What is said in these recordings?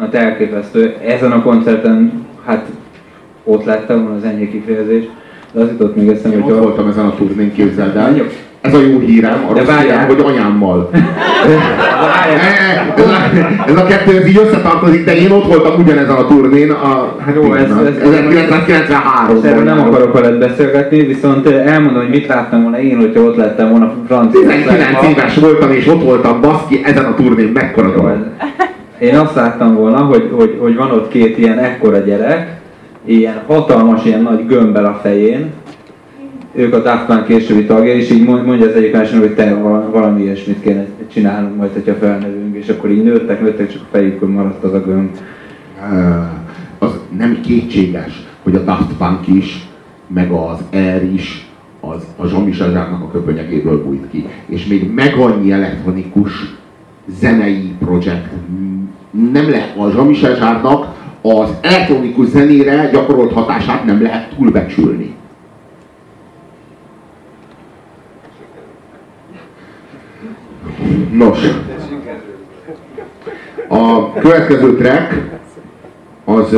Hát elképesztő. Ezen a koncerten, hát ott láttam, az enyhe kifejezés, de az jutott még eszembe, hogy... Ott voltam ezen a turnén, képzeld el. Ez a jó hírem, a rossz hírem, hogy anyámmal. ez, a, ez a kettő ez így összetartozik, de én ott voltam ugyanezen a turnén, a, hát jó, ez, ez, 1993 Erről nem akarok veled beszélgetni, viszont elmondom, hogy mit láttam volna én, hogyha ott lettem volna francia. 19 éves voltam és ott voltam, baszki, ezen a turnén mekkora dolog. Én azt láttam volna, hogy, hogy, hogy van ott két ilyen ekkora gyerek, ilyen hatalmas, ilyen nagy gömbbel a fején, ők a Daft Punk későbbi tagja, és így mondja az egyik másiknak, hogy te valami ilyesmit kéne csinálnunk majd, hogyha felnövünk, és akkor így nőttek, nőttek, csak a fejükön maradt az a gömb. Az nem kétséges, hogy a Daft Punk is, meg az Air is, az a Jean-Michel a köpönyegéből bújt ki. És még meg annyi elektronikus zenei projekt nem lehet a Jean-Michel az elektronikus zenére gyakorolt hatását nem lehet túlbecsülni. Nos, a következő track, az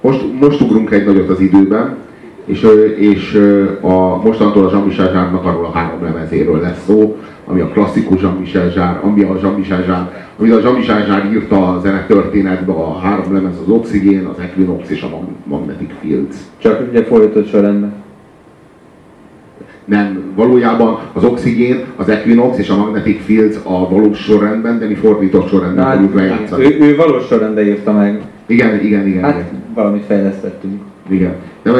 most, most ugrunk egy nagyot az időben, és, és a, mostantól a Jean-Michel Zsárnak arról a három lemezéről lesz szó, ami a klasszikus Jean-Michel Zsár, ami a Jean-Michel Zsár, amit a Jean-Michel Zsár írta a zene történetbe, a három lemez, az Oxygén, az Equinox és a Magnetic Fields. Csak ugye fordított sorrendben. Nem, valójában az Oxygén, az Equinox és a Magnetic Fields a valós sorrendben, de mi fordított sorrendben hát, fogjuk lejátszani. Ő, ő valós sorrendben írta meg. Igen, igen, igen. Hát igen. valamit fejlesztettünk. Igen. De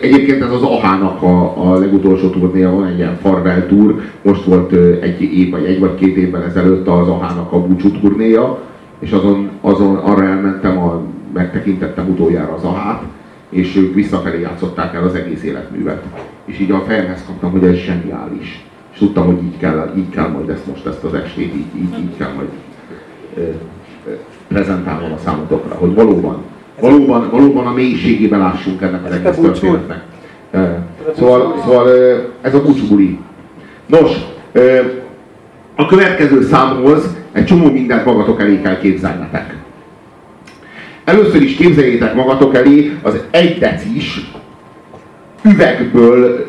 egyébként ez az Ahának a, a legutolsó turnéja, van egy ilyen farvel tour, most volt egy év, vagy egy vagy két évben ezelőtt az Ahának a búcsú turnéja, és azon, azon arra elmentem, a, megtekintettem utoljára az Ahát, és ők visszafelé játszották el az egész életművet. És így a fejemhez kaptam, hogy ez zseniális. És tudtam, hogy így kell, így kell majd ezt most, ezt az estét, így, így, így kell majd ö, prezentálnom a számotokra, hogy valóban, valóban, valóban a mélységében lássunk ennek az egész történetnek. Szóval, szóval ez a búcsúbuli. Nos, a következő számhoz egy csomó mindent magatok elé kell képzelnetek. Először is képzeljétek magatok elé az egy decis üvegből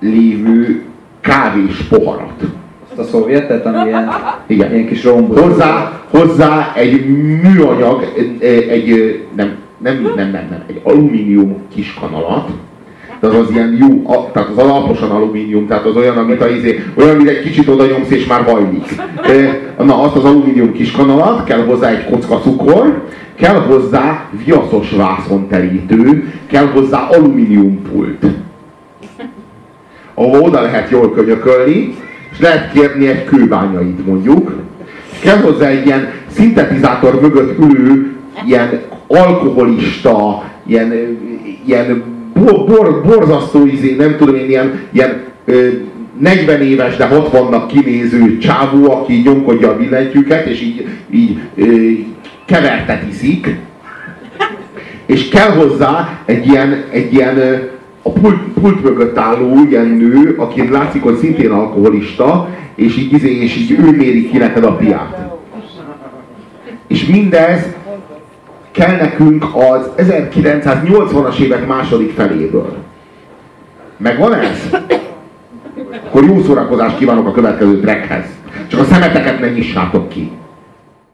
lévő kávés poharat. Azt a szovjetet, ami ilyen, Igen. ilyen kis rombos. Hozzá, hozzá egy műanyag, egy, egy nem, nem, nem, nem, nem, egy alumínium kis kanalat, de az az ilyen jó, a, tehát az alaposan alumínium, tehát az olyan, amit a izé, olyan, amit egy kicsit oda nyomsz és már hajlik. E, na, azt az alumínium kis kanalat, kell hozzá egy kocka cukor, kell hozzá viaszos vászonterítő, kell hozzá alumínium pult. Ahol oda lehet jól könyökölni, és lehet kérni egy kőbányait mondjuk. Kell hozzá egy ilyen szintetizátor mögött ülő, ilyen alkoholista, ilyen, ilyen bor, bor, borzasztó izé, nem tudom én, ilyen, ilyen ö, 40 éves, de 60-nak kinéző csávó, aki nyomkodja a billentyűket, és így, így ö, kevertet iszik, és kell hozzá egy ilyen, egy ilyen a pult, pult mögött álló ilyen nő, aki látszik, hogy szintén alkoholista, és így, izé, és így ő méri ki neked a piát. És mindez kell nekünk az 1980-as évek második feléből. Megvan ez? Akkor jó szórakozást kívánok a következő trackhez. Csak a szemeteket ne nyissátok ki.